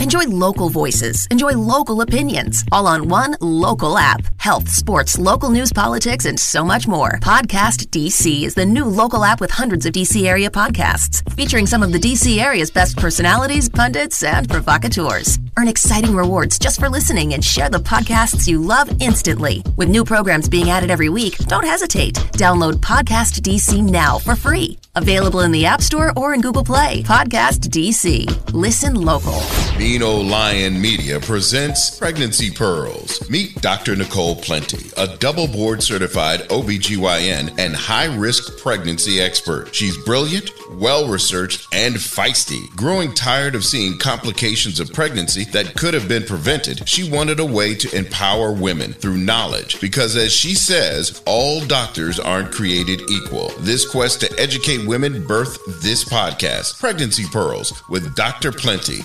Enjoy local voices. Enjoy local opinions. All on one local app. Health, sports, local news, politics, and so much more. Podcast DC is the new local app with hundreds of DC area podcasts, featuring some of the DC area's best personalities, pundits, and provocateurs. Earn exciting rewards just for listening and share the podcasts you love instantly. With new programs being added every week, don't hesitate. Download Podcast DC now for free. Available in the App Store or in Google Play. Podcast DC. Listen local. Beano Lion Media presents Pregnancy Pearls. Meet Dr. Nicole Plenty, a double board certified OBGYN and high risk pregnancy expert. She's brilliant, well researched, and feisty. Growing tired of seeing complications of pregnancy that could have been prevented, she wanted a way to empower women through knowledge because, as she says, all doctors aren't created equal. This quest to educate women birth this podcast, Pregnancy Pearls, with Dr. Plenty.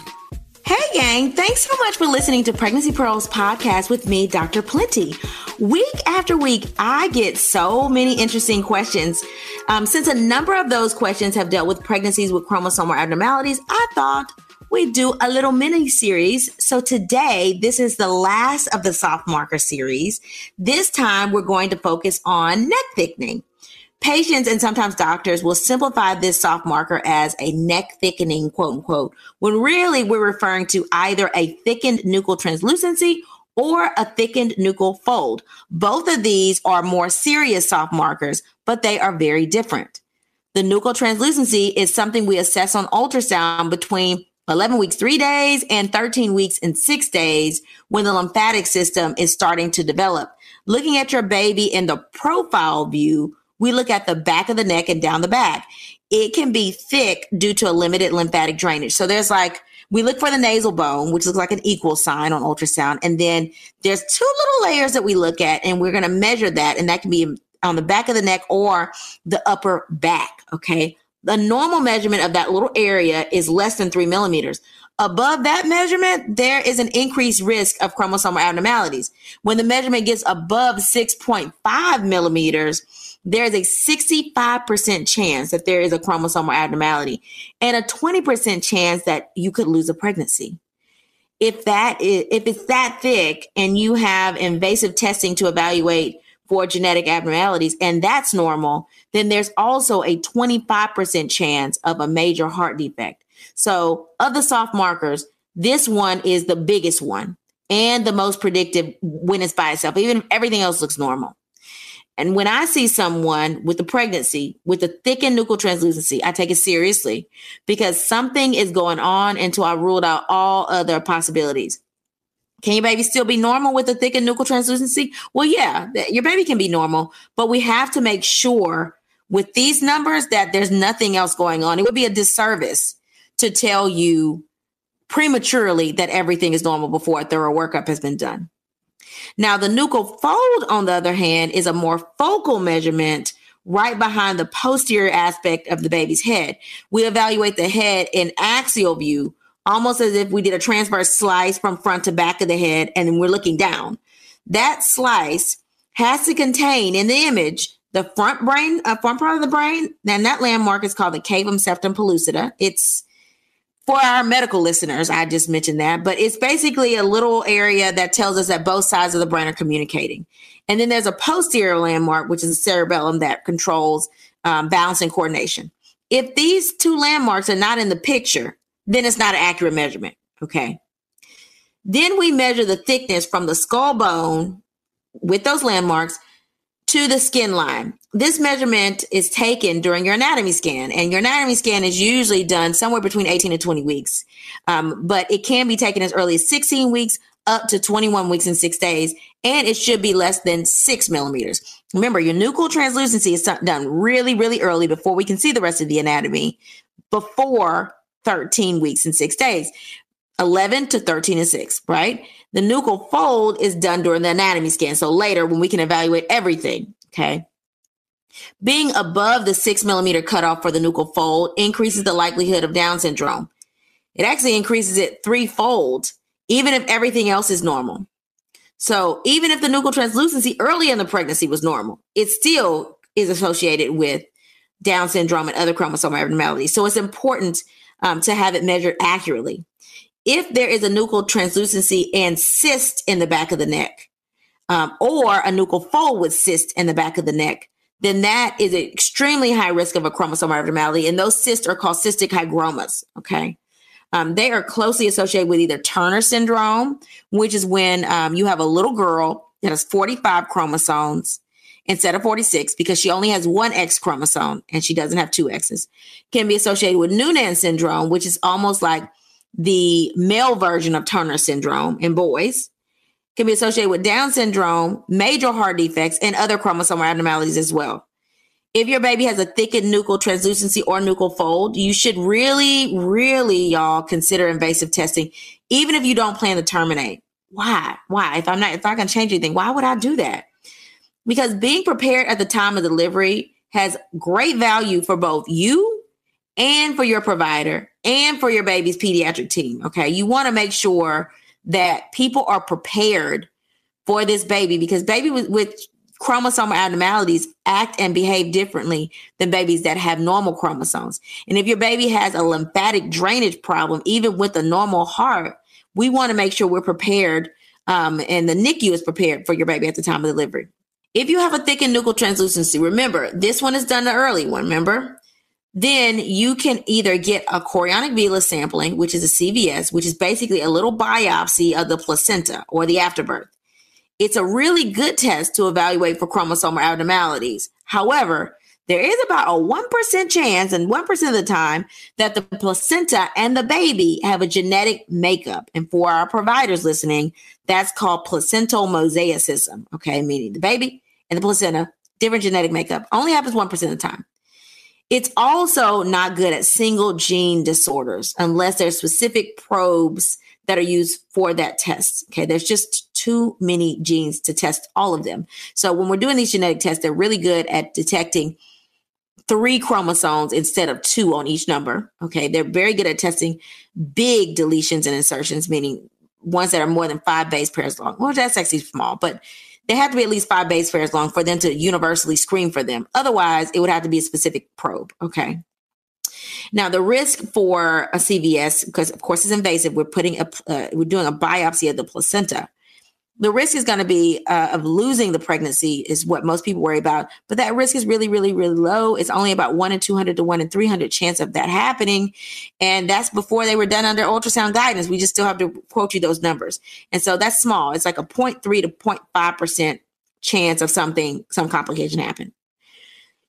Hey, gang. Thanks so much for listening to Pregnancy Pearls podcast with me, Dr. Plenty. Week after week, I get so many interesting questions. Um, since a number of those questions have dealt with pregnancies with chromosomal abnormalities, I thought we'd do a little mini series. So today, this is the last of the soft marker series. This time, we're going to focus on neck thickening. Patients and sometimes doctors will simplify this soft marker as a neck thickening, quote unquote, when really we're referring to either a thickened nuchal translucency or a thickened nuchal fold. Both of these are more serious soft markers, but they are very different. The nuchal translucency is something we assess on ultrasound between 11 weeks, three days, and 13 weeks and six days when the lymphatic system is starting to develop. Looking at your baby in the profile view, we look at the back of the neck and down the back. It can be thick due to a limited lymphatic drainage. So there's like, we look for the nasal bone, which looks like an equal sign on ultrasound. And then there's two little layers that we look at, and we're going to measure that. And that can be on the back of the neck or the upper back. Okay. The normal measurement of that little area is less than three millimeters. Above that measurement, there is an increased risk of chromosomal abnormalities. When the measurement gets above 6.5 millimeters, there's a 65% chance that there is a chromosomal abnormality and a 20% chance that you could lose a pregnancy. If that is, if it's that thick and you have invasive testing to evaluate for genetic abnormalities and that's normal, then there's also a 25% chance of a major heart defect. So, of the soft markers, this one is the biggest one and the most predictive when it's by itself, even if everything else looks normal. And when I see someone with a pregnancy with a thickened nuchal translucency, I take it seriously because something is going on until I ruled out all other possibilities. Can your baby still be normal with a thickened nuchal translucency? Well, yeah, your baby can be normal, but we have to make sure with these numbers that there's nothing else going on. It would be a disservice to tell you prematurely that everything is normal before a thorough workup has been done. Now, the nuchal fold, on the other hand, is a more focal measurement right behind the posterior aspect of the baby's head. We evaluate the head in axial view, almost as if we did a transverse slice from front to back of the head, and we're looking down. That slice has to contain in the image the front brain, uh, front part of the brain, and that landmark is called the cavum septum pellucida. It's for our medical listeners, I just mentioned that, but it's basically a little area that tells us that both sides of the brain are communicating. And then there's a posterior landmark, which is a cerebellum that controls um, balance and coordination. If these two landmarks are not in the picture, then it's not an accurate measurement. Okay. Then we measure the thickness from the skull bone with those landmarks to the skin line. This measurement is taken during your anatomy scan, and your anatomy scan is usually done somewhere between 18 and 20 weeks. Um, but it can be taken as early as 16 weeks up to 21 weeks and six days, and it should be less than six millimeters. Remember, your nuchal translucency is done really, really early before we can see the rest of the anatomy, before 13 weeks and six days. 11 to 13 and 6, right? The nuchal fold is done during the anatomy scan. So later when we can evaluate everything, okay? Being above the six millimeter cutoff for the nuchal fold increases the likelihood of Down syndrome. It actually increases it threefold, even if everything else is normal. So even if the nuchal translucency early in the pregnancy was normal, it still is associated with Down syndrome and other chromosome abnormalities. So it's important um, to have it measured accurately. If there is a nuchal translucency and cyst in the back of the neck, um, or a nuchal fold with cyst in the back of the neck, then that is an extremely high risk of a chromosome abnormality. And those cysts are called cystic hygromas. Okay. Um, they are closely associated with either Turner syndrome, which is when um, you have a little girl that has 45 chromosomes instead of 46 because she only has one X chromosome and she doesn't have two X's. Can be associated with Noonan syndrome, which is almost like the male version of Turner syndrome in boys can be associated with Down syndrome, major heart defects, and other chromosomal abnormalities as well. If your baby has a thickened nuchal translucency or nuchal fold, you should really, really, y'all consider invasive testing, even if you don't plan to terminate. Why? Why? If I'm not, if I can change anything, why would I do that? Because being prepared at the time of delivery has great value for both you and for your provider and for your baby's pediatric team. Okay. You want to make sure that people are prepared for this baby because baby with, with chromosomal abnormalities act and behave differently than babies that have normal chromosomes. And if your baby has a lymphatic drainage problem, even with a normal heart, we want to make sure we're prepared um, and the NICU is prepared for your baby at the time of delivery. If you have a thickened nuchal translucency, remember this one is done the early one, remember? Then you can either get a chorionic villus sampling, which is a CVS, which is basically a little biopsy of the placenta or the afterbirth. It's a really good test to evaluate for chromosomal abnormalities. However, there is about a 1% chance, and 1% of the time, that the placenta and the baby have a genetic makeup. And for our providers listening, that's called placental mosaicism. Okay, meaning the baby and the placenta, different genetic makeup, only happens 1% of the time. It's also not good at single gene disorders unless there's specific probes that are used for that test. Okay. There's just too many genes to test all of them. So when we're doing these genetic tests, they're really good at detecting three chromosomes instead of two on each number. Okay. They're very good at testing big deletions and insertions, meaning ones that are more than five base pairs long. Well, that's actually small, but they have to be at least five base pairs long for them to universally screen for them. Otherwise, it would have to be a specific probe. Okay. Now, the risk for a CVS, because of course it's invasive, we're putting a, uh, we're doing a biopsy of the placenta the risk is going to be uh, of losing the pregnancy is what most people worry about but that risk is really really really low. It's only about 1 in 200 to 1 in 300 chance of that happening and that's before they were done under ultrasound guidance. We just still have to quote you those numbers. And so that's small. It's like a 0.3 to 0.5% chance of something some complication happen.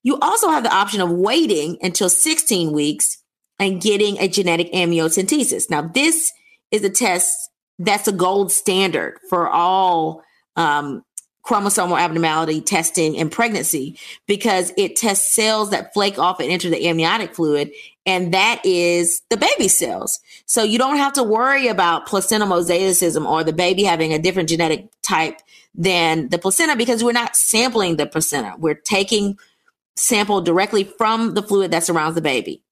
You also have the option of waiting until 16 weeks and getting a genetic amniocentesis. Now this is a test that's a gold standard for all um, chromosomal abnormality testing in pregnancy because it tests cells that flake off and enter the amniotic fluid and that is the baby cells. So you don't have to worry about placental mosaicism or the baby having a different genetic type than the placenta because we're not sampling the placenta. We're taking sample directly from the fluid that surrounds the baby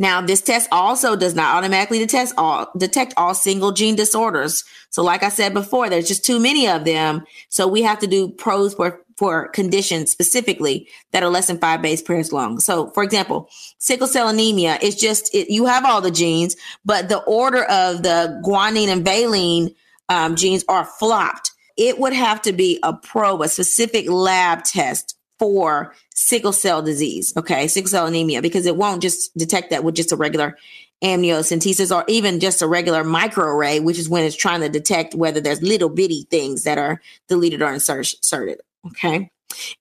now, this test also does not automatically detect all detect all single gene disorders. So, like I said before, there's just too many of them. So we have to do probes for for conditions specifically that are less than five base pairs long. So, for example, sickle cell anemia is just it, you have all the genes, but the order of the guanine and valine um, genes are flopped. It would have to be a probe, a specific lab test for sickle cell disease, okay, sickle cell anemia, because it won't just detect that with just a regular amniocentesis or even just a regular microarray, which is when it's trying to detect whether there's little bitty things that are deleted or inserted, okay?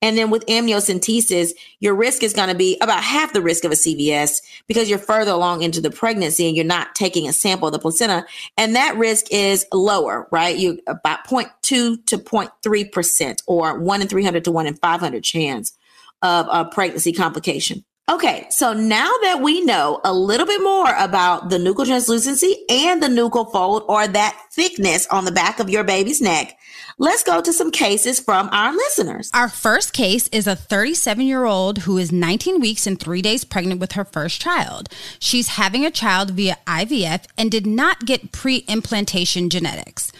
And then with amniocentesis, your risk is going to be about half the risk of a CVS because you're further along into the pregnancy and you're not taking a sample of the placenta. And that risk is lower, right? You about 0.2 to 0.3% or 1 in 300 to 1 in 500 chance of a pregnancy complication. Okay, so now that we know a little bit more about the nuchal translucency and the nuchal fold or that thickness on the back of your baby's neck, let's go to some cases from our listeners. Our first case is a 37 year old who is 19 weeks and three days pregnant with her first child. She's having a child via IVF and did not get pre implantation genetics.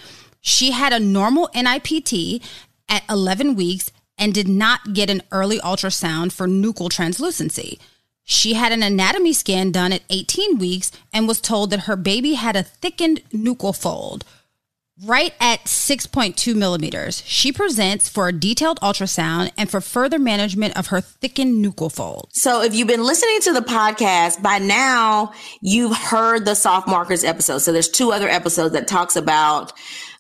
She had a normal NIPT at 11 weeks and did not get an early ultrasound for nuchal translucency. She had an anatomy scan done at 18 weeks and was told that her baby had a thickened nuchal fold. Right at 6.2 millimeters, she presents for a detailed ultrasound and for further management of her thickened nuchal fold. So, if you've been listening to the podcast by now, you've heard the soft markers episode. So, there's two other episodes that talks about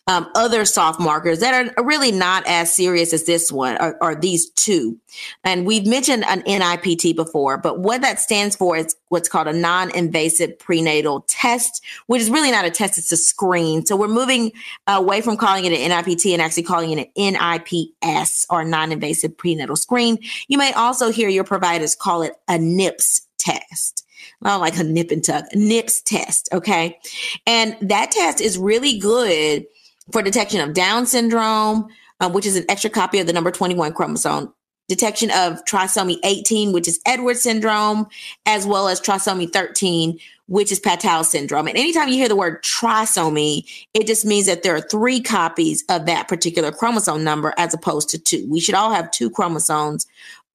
um, other soft markers that are really not as serious as this one are, or, these two. And we've mentioned an NIPT before, but what that stands for is what's called a non-invasive prenatal test, which is really not a test, it's a screen. So we're moving away from calling it an NIPT and actually calling it an NIPS or non-invasive prenatal screen. You may also hear your providers call it a NIPS test. Not like a nip and tuck, NIPS test. Okay. And that test is really good for detection of Down syndrome, um, which is an extra copy of the number 21 chromosome, detection of trisomy 18, which is Edwards syndrome, as well as trisomy 13, which is Patau syndrome. And anytime you hear the word trisomy, it just means that there are three copies of that particular chromosome number as opposed to two. We should all have two chromosomes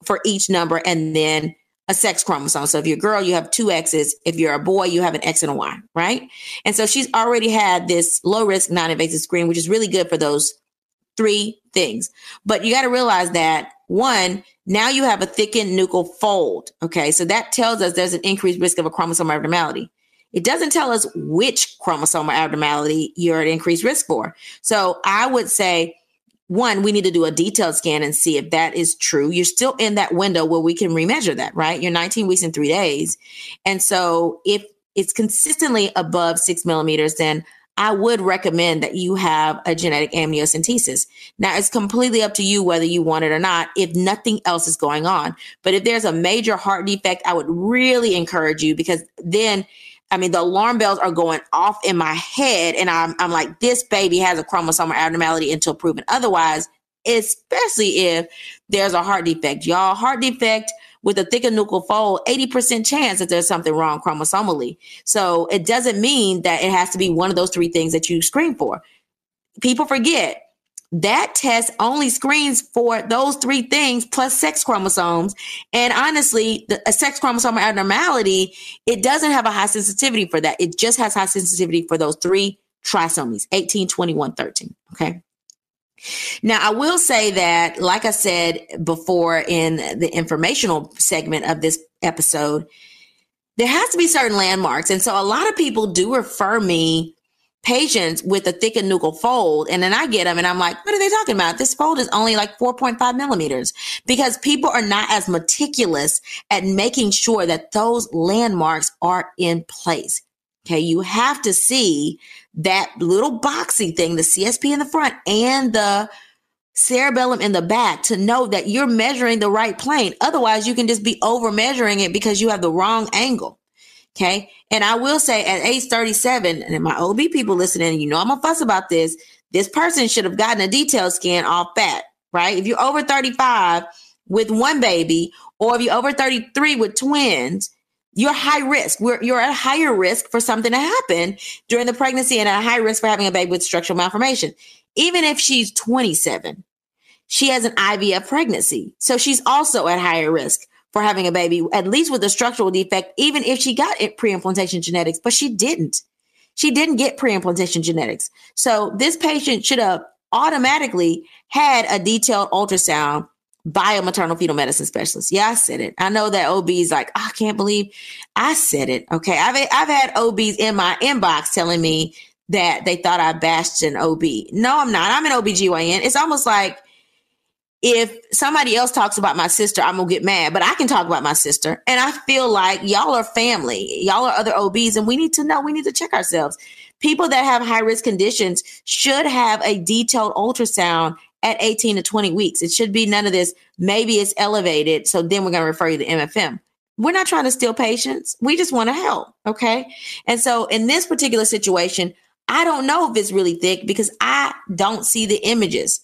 for each number and then a sex chromosome. So if you're a girl, you have two X's. If you're a boy, you have an X and a Y, right? And so she's already had this low risk non invasive screen, which is really good for those three things. But you got to realize that one, now you have a thickened nuchal fold. Okay. So that tells us there's an increased risk of a chromosome abnormality. It doesn't tell us which chromosome abnormality you're at increased risk for. So I would say, one, we need to do a detailed scan and see if that is true. You're still in that window where we can remeasure that, right? You're 19 weeks and three days. And so if it's consistently above six millimeters, then I would recommend that you have a genetic amniocentesis. Now, it's completely up to you whether you want it or not if nothing else is going on. But if there's a major heart defect, I would really encourage you because then I mean, the alarm bells are going off in my head, and I'm, I'm like, this baby has a chromosomal abnormality until proven otherwise, especially if there's a heart defect. Y'all, heart defect with a thicker nuchal fold, 80% chance that there's something wrong chromosomally. So it doesn't mean that it has to be one of those three things that you screen for. People forget that test only screens for those three things plus sex chromosomes. And honestly, the, a sex chromosome abnormality, it doesn't have a high sensitivity for that. It just has high sensitivity for those three trisomies 18, 21, 13. Okay. Now, I will say that, like I said before in the informational segment of this episode, there has to be certain landmarks. And so a lot of people do refer me patients with a thickened nuchal fold. And then I get them and I'm like, what are they talking about? This fold is only like 4.5 millimeters because people are not as meticulous at making sure that those landmarks are in place. Okay. You have to see that little boxy thing, the CSP in the front and the cerebellum in the back to know that you're measuring the right plane. Otherwise, you can just be over measuring it because you have the wrong angle. Okay. And I will say at age 37, and my OB people listening, you know, I'm gonna fuss about this. This person should have gotten a detailed scan off bat, right? If you're over 35 with one baby, or if you're over 33 with twins, you're high risk. We're, you're at higher risk for something to happen during the pregnancy and at high risk for having a baby with structural malformation. Even if she's 27, she has an IVF pregnancy. So she's also at higher risk for having a baby, at least with a structural defect, even if she got pre-implantation genetics, but she didn't. She didn't get pre-implantation genetics. So this patient should have automatically had a detailed ultrasound by a maternal fetal medicine specialist. Yeah, I said it. I know that OB's like, oh, I can't believe I said it. Okay. I've, I've had OBs in my inbox telling me that they thought I bashed an OB. No, I'm not. I'm an OBGYN. It's almost like if somebody else talks about my sister, I'm gonna get mad, but I can talk about my sister. And I feel like y'all are family, y'all are other OBs, and we need to know, we need to check ourselves. People that have high risk conditions should have a detailed ultrasound at 18 to 20 weeks. It should be none of this. Maybe it's elevated. So then we're to refer you to MFM. We're not trying to steal patients. We just want to help. Okay. And so in this particular situation, I don't know if it's really thick because I don't see the images.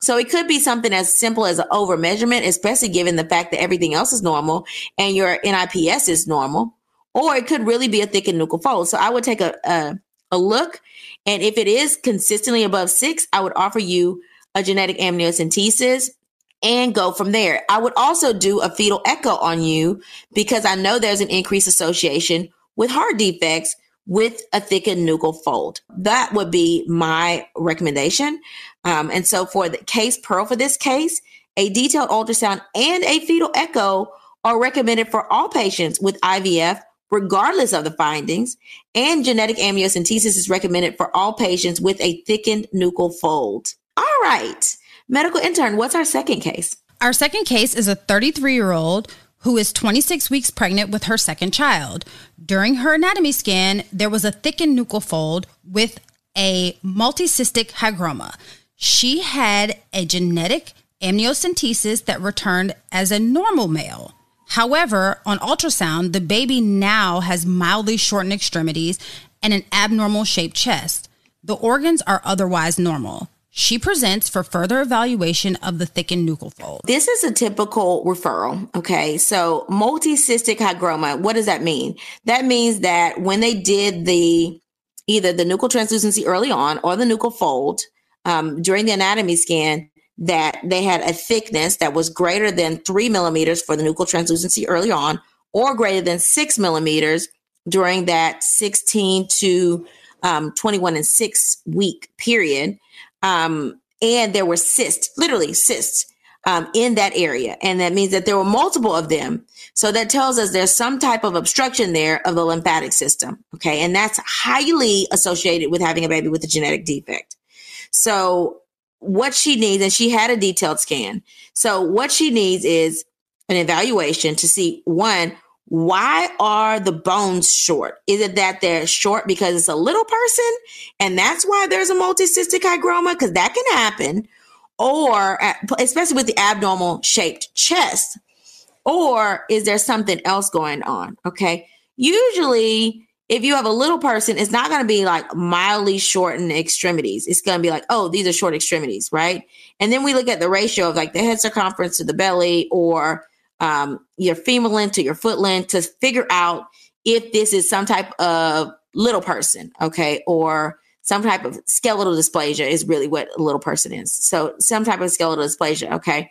So it could be something as simple as an over measurement, especially given the fact that everything else is normal and your NIPS is normal, or it could really be a thickened nuchal fold. So I would take a, a, a look. And if it is consistently above six, I would offer you a genetic amniocentesis and go from there. I would also do a fetal echo on you because I know there's an increased association with heart defects with a thickened nuchal fold. That would be my recommendation. Um, and so for the case Pearl, for this case, a detailed ultrasound and a fetal echo are recommended for all patients with IVF, regardless of the findings. And genetic amniocentesis is recommended for all patients with a thickened nuchal fold. All right. Medical intern, what's our second case? Our second case is a 33 year old who is 26 weeks pregnant with her second child. During her anatomy scan, there was a thickened nuchal fold with a multicystic hygroma. She had a genetic amniocentesis that returned as a normal male. However, on ultrasound, the baby now has mildly shortened extremities and an abnormal shaped chest. The organs are otherwise normal. She presents for further evaluation of the thickened nuchal fold. This is a typical referral. Okay. So multicystic hygroma, what does that mean? That means that when they did the either the nuchal translucency early on or the nuchal fold um, during the anatomy scan, that they had a thickness that was greater than three millimeters for the nuchal translucency early on, or greater than six millimeters during that 16 to um, 21 and six week period. Um, and there were cysts, literally cysts um, in that area. And that means that there were multiple of them. So that tells us there's some type of obstruction there of the lymphatic system. Okay. And that's highly associated with having a baby with a genetic defect. So what she needs, and she had a detailed scan. So what she needs is an evaluation to see one, why are the bones short? Is it that they're short because it's a little person and that's why there's a multicystic hygroma? Because that can happen. Or, especially with the abnormal shaped chest. Or is there something else going on? Okay. Usually, if you have a little person, it's not going to be like mildly shortened extremities. It's going to be like, oh, these are short extremities, right? And then we look at the ratio of like the head circumference to the belly or um, your femur length to your foot length to figure out if this is some type of little person, okay, or some type of skeletal dysplasia is really what a little person is. So some type of skeletal dysplasia, okay.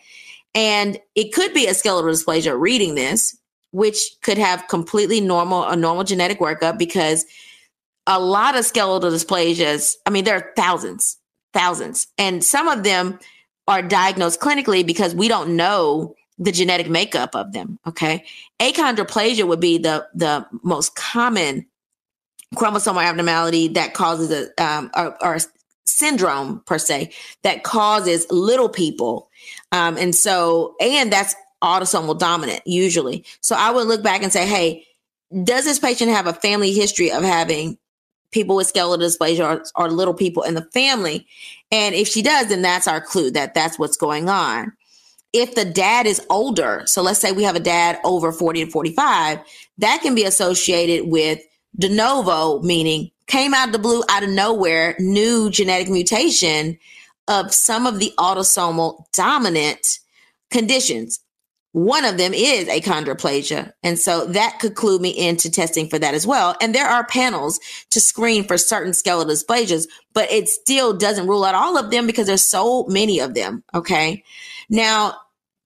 And it could be a skeletal dysplasia reading this, which could have completely normal, a normal genetic workup because a lot of skeletal dysplasias, I mean, there are thousands, thousands, and some of them are diagnosed clinically because we don't know the genetic makeup of them. Okay. Achondroplasia would be the, the most common chromosomal abnormality that causes a, um, or, or syndrome per se that causes little people. Um, and so, and that's autosomal dominant usually. So I would look back and say, Hey, does this patient have a family history of having people with skeletal dysplasia or, or little people in the family? And if she does, then that's our clue that that's what's going on if the dad is older, so let's say we have a dad over 40 to 45, that can be associated with de novo, meaning came out of the blue, out of nowhere, new genetic mutation of some of the autosomal dominant conditions. One of them is achondroplasia. And so that could clue me into testing for that as well. And there are panels to screen for certain skeletal dysplasias, but it still doesn't rule out all of them because there's so many of them. Okay. Now,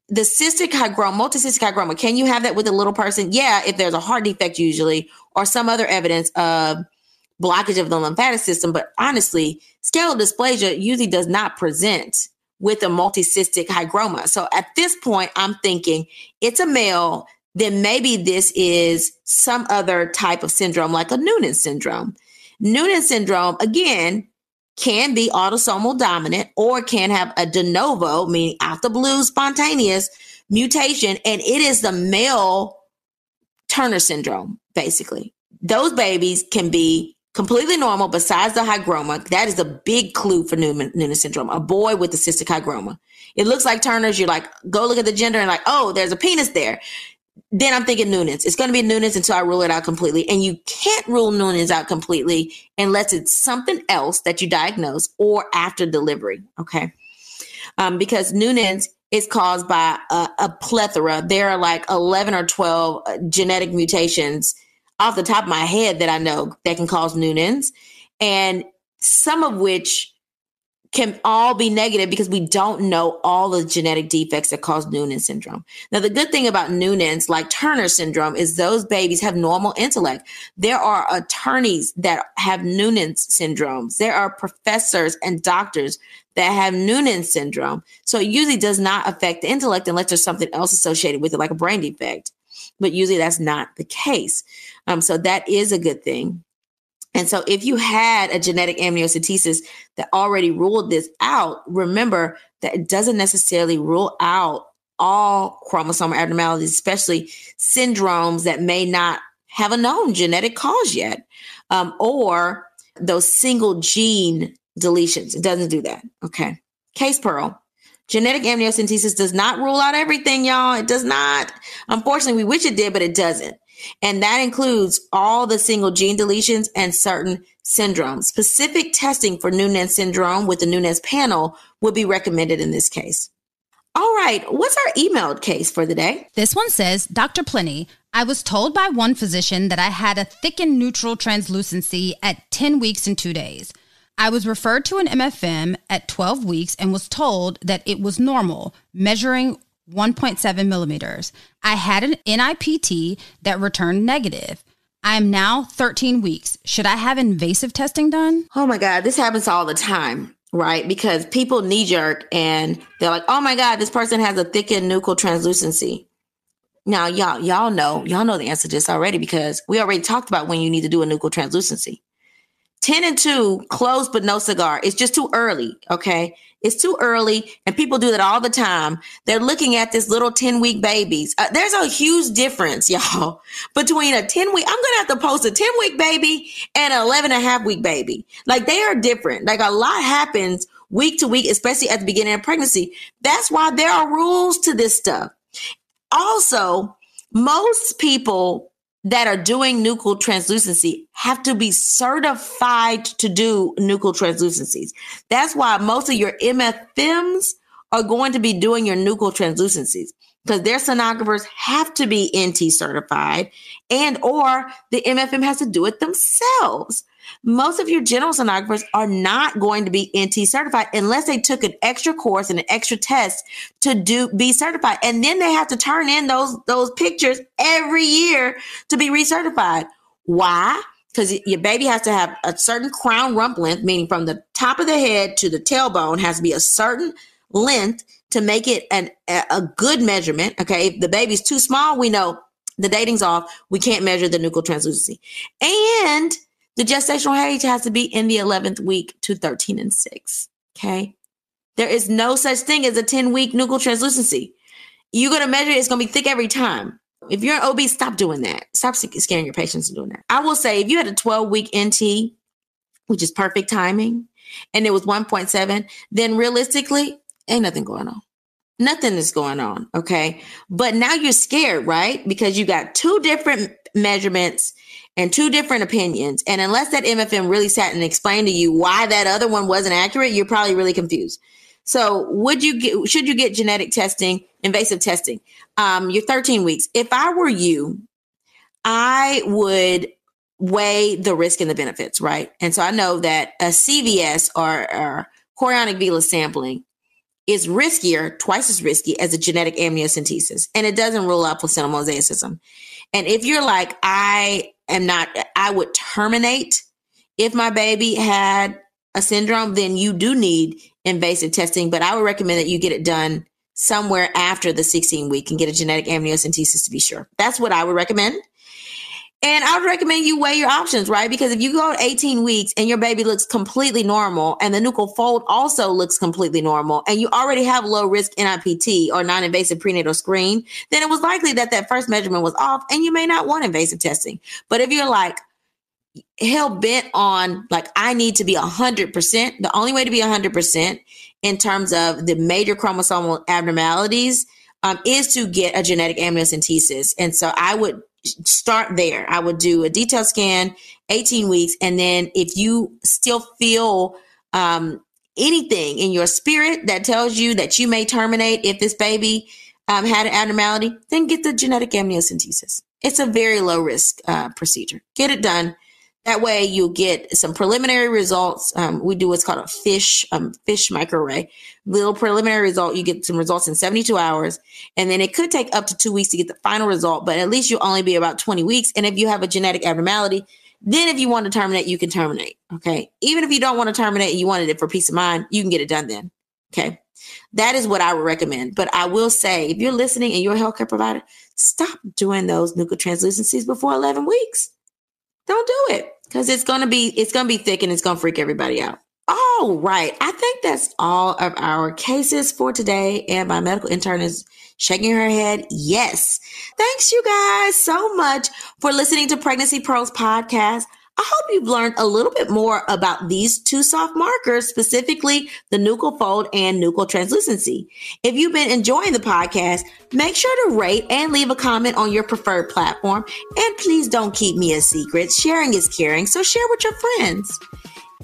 the cystic hygroma, multicystic hygroma, can you have that with a little person? Yeah, if there's a heart defect, usually, or some other evidence of blockage of the lymphatic system. But honestly, skeletal dysplasia usually does not present with a multicystic hygroma. So at this point, I'm thinking it's a male, then maybe this is some other type of syndrome, like a Noonan syndrome. Noonan syndrome, again, can be autosomal dominant or can have a de novo, meaning out the blue spontaneous mutation. And it is the male Turner syndrome, basically. Those babies can be completely normal besides the hygroma. That is a big clue for Noonan, syndrome. A boy with the cystic hygroma. It looks like Turner's. You're like, go look at the gender and like, oh, there's a penis there. Then I'm thinking Noonan's. It's going to be Noonan's until I rule it out completely. And you can't rule Noonan's out completely unless it's something else that you diagnose or after delivery. Okay. Um, because Noonan's is caused by a, a, plethora. There are like 11 or 12 uh, genetic mutations off the top of my head that I know that can cause Noonan's. And some of which can all be negative because we don't know all the genetic defects that cause Noonan syndrome. Now, the good thing about Noonan's, like Turner syndrome, is those babies have normal intellect. There are attorneys that have Noonan's syndromes. There are professors and doctors that have Noonan syndrome. So it usually does not affect the intellect unless there's something else associated with it, like a brain defect. But usually that's not the case. Um, so that is a good thing. And so if you had a genetic amniocentesis that already ruled this out, remember that it doesn't necessarily rule out all chromosomal abnormalities, especially syndromes that may not have a known genetic cause yet, um, or those single gene deletions. It doesn't do that. Okay. Case Pearl. Genetic amniocentesis does not rule out everything, y'all. It does not. Unfortunately, we wish it did, but it doesn't. And that includes all the single gene deletions and certain syndromes. Specific testing for Noonan syndrome with the Noonan panel would be recommended in this case. All right, what's our emailed case for the day? This one says Dr. Plenty, I was told by one physician that I had a thickened nuchal translucency at 10 weeks and two days. I was referred to an MFM at 12 weeks and was told that it was normal, measuring 1.7 millimeters. I had an NIPT that returned negative. I am now 13 weeks. Should I have invasive testing done? Oh my God, this happens all the time, right? Because people knee jerk and they're like, oh my God, this person has a thickened nuchal translucency. Now, y'all, y'all know, y'all know the answer to this already because we already talked about when you need to do a nuchal translucency. 10 and 2, closed but no cigar. It's just too early. Okay. It's too early. And people do that all the time. They're looking at this little 10 week babies. Uh, there's a huge difference, y'all, between a 10 week, I'm to have to post a 10 week baby and an 11 and a half week baby. Like they are different. Like a lot happens week to week, especially at the beginning of pregnancy. That's why there are rules to this stuff. Also, most people that are doing nuchal translucency have to be certified to do nuchal translucencies. That's why most of your MFMs are going to be doing your nuchal translucencies because their sonographers have to be NT certified and or the MFM has to do it themselves. Most of your general sonographers are not going to be NT certified unless they took an extra course and an extra test to do be certified. And then they have to turn in those those pictures every year to be recertified. Why? Because your baby has to have a certain crown rump length, meaning from the top of the head to the tailbone has to be a certain length to make it an, a good measurement. Okay. If the baby's too small, we know the dating's off. We can't measure the nuchal translucency. And the gestational age has to be in the 11th week to 13 and 6. Okay. There is no such thing as a 10 week nuchal translucency. You're going to measure it, it's going to be thick every time. If you're an OB, stop doing that. Stop scaring your patients and doing that. I will say if you had a 12 week NT, which is perfect timing, and it was 1.7, then realistically, ain't nothing going on. Nothing is going on. Okay. But now you're scared, right? Because you got two different measurements and two different opinions. And unless that MFM really sat and explained to you why that other one wasn't accurate, you're probably really confused. So, would you get, should you get genetic testing, invasive testing? Um, you're 13 weeks. If I were you, I would weigh the risk and the benefits, right? And so I know that a CVS or, or chorionic villus sampling is riskier, twice as risky as a genetic amniocentesis, and it doesn't rule out placental mosaicism. And if you're like, I am not, I would terminate if my baby had a syndrome, then you do need invasive testing. But I would recommend that you get it done somewhere after the 16 week and get a genetic amniocentesis to be sure. That's what I would recommend. And I would recommend you weigh your options, right? Because if you go 18 weeks and your baby looks completely normal and the nuchal fold also looks completely normal and you already have low risk NIPT or non invasive prenatal screen, then it was likely that that first measurement was off and you may not want invasive testing. But if you're like, hell bent on like I need to be 100%, the only way to be 100% in terms of the major chromosomal abnormalities um, is to get a genetic amniocentesis. And so I would start there. I would do a detailed scan, 18 weeks. And then if you still feel um, anything in your spirit that tells you that you may terminate if this baby um, had an abnormality, then get the genetic amniocentesis. It's a very low risk uh, procedure. Get it done. That way, you'll get some preliminary results. Um, we do what's called a fish um, fish microarray. Little preliminary result. You get some results in 72 hours, and then it could take up to two weeks to get the final result. But at least you'll only be about 20 weeks. And if you have a genetic abnormality, then if you want to terminate, you can terminate. Okay. Even if you don't want to terminate you wanted it for peace of mind, you can get it done then. Okay. That is what I would recommend. But I will say, if you're listening and you're a healthcare provider, stop doing those nuchal translucencies before 11 weeks. Don't do it because it's gonna be it's gonna be thick and it's gonna freak everybody out. All right, I think that's all of our cases for today. And my medical intern is shaking her head. Yes. Thanks, you guys, so much for listening to Pregnancy Pearls podcast. I hope you've learned a little bit more about these two soft markers, specifically the nuchal fold and nuchal translucency. If you've been enjoying the podcast, make sure to rate and leave a comment on your preferred platform. And please don't keep me a secret. Sharing is caring, so share with your friends.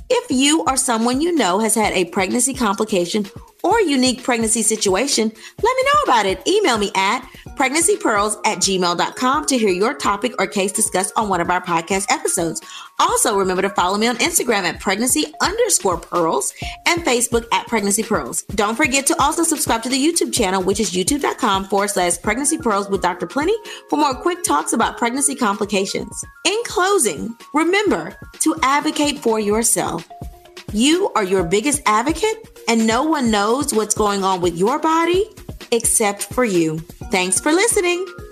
If you or someone you know has had a pregnancy complication or unique pregnancy situation, let me know about it. Email me at pregnancypearls at gmail.com to hear your topic or case discussed on one of our podcast episodes. Also, remember to follow me on Instagram at pregnancy underscore pearls and Facebook at pregnancy pearls. Don't forget to also subscribe to the YouTube channel, which is youtube.com forward slash pregnancy pearls with Dr. Plenty for more quick talks about pregnancy complications. In closing, remember to advocate for yourself. You are your biggest advocate, and no one knows what's going on with your body except for you. Thanks for listening.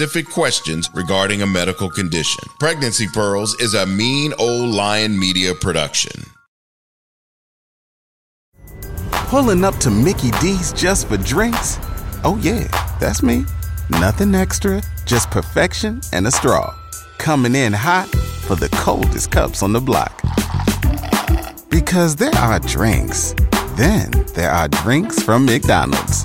specific questions regarding a medical condition. Pregnancy Pearls is a mean old lion media production. Pulling up to Mickey D's just for drinks? Oh, yeah, that's me. Nothing extra, just perfection and a straw. Coming in hot for the coldest cups on the block. Because there are drinks, then there are drinks from McDonald's.